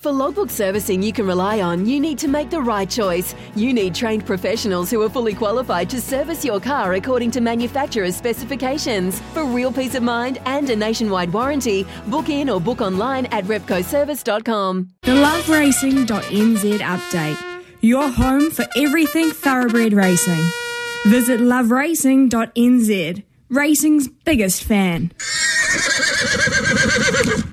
For logbook servicing you can rely on, you need to make the right choice. You need trained professionals who are fully qualified to service your car according to manufacturer's specifications. For real peace of mind and a nationwide warranty, book in or book online at repcoservice.com. The loveracing.nz update. Your home for everything thoroughbred racing. Visit loveracing.nz. Racing's biggest fan.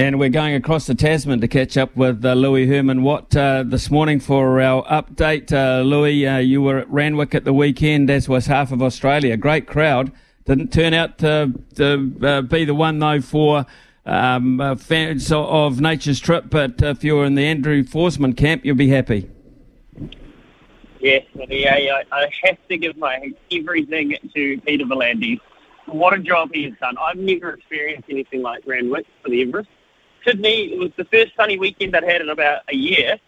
And we're going across the Tasman to catch up with uh, Louis Herman Watt uh, this morning for our update. Uh, Louis, uh, you were at Randwick at the weekend, as was half of Australia. Great crowd. Didn't turn out to, to uh, be the one, though, for um, uh, fans of Nature Strip. But if you were in the Andrew Forsman camp, you'll be happy. Yes, I, I have to give my everything to Peter V'landys. What a job he has done. I've never experienced anything like Randwick for the Everest. Sydney, it was the first sunny weekend I'd had in about a year,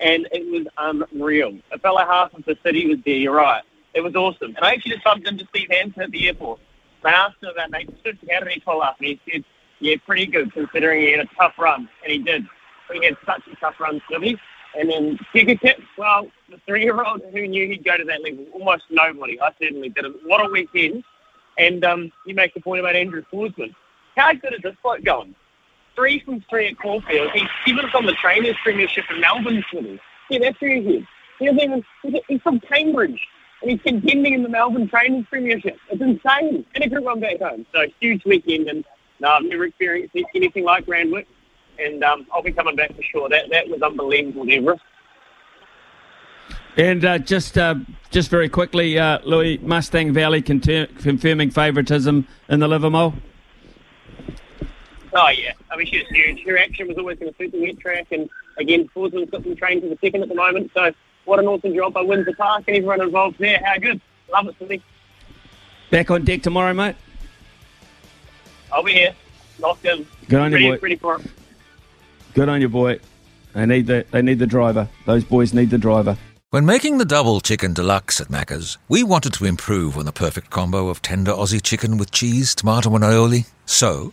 and it was unreal. Felt like half of the city was there, you're right. It was awesome. And I actually just bumped into Steve Hansen at the airport. I asked him about Nature Strip, how did he pull up? And he said, yeah, pretty good considering he had a tough run. And he did. He had such a tough run, Smithy. And then Giga well, the three-year-old who knew he'd go to that level, almost nobody. I certainly didn't. What a weekend. And um, you make the point about Andrew Forsman. How good is this bloke going? Three from three at Caulfield. He's seventh on the trainers premiership in Melbourne City. Yeah, that's where he is. He even, he's from Cambridge and he's contending in the Melbourne Trainers Premiership. It's insane. And a group one back home. So huge weekend and no, I've never experienced anything like Randwick and um, I'll be coming back for sure. That that was unbelievable, Everest. And uh, just uh, just very quickly, uh, Louis, Mustang Valley confirming favouritism in the Livamol? Oh yeah, I mean she was huge. Her action was always going to suit the wet track, and again, Forsman's got some trained to the second at the moment. So what an awesome job by Windsor Park and everyone involved there. How good, love it, Cindy. Back on deck tomorrow, mate. I'll be here, locked in. Good on ready, you, boy. Ready for it. Good on you, boy. They need the they need the driver. Those boys need the driver. When making the double chicken deluxe at Macca's, we wanted to improve on the perfect combo of tender Aussie chicken with cheese, tomato, and aioli. So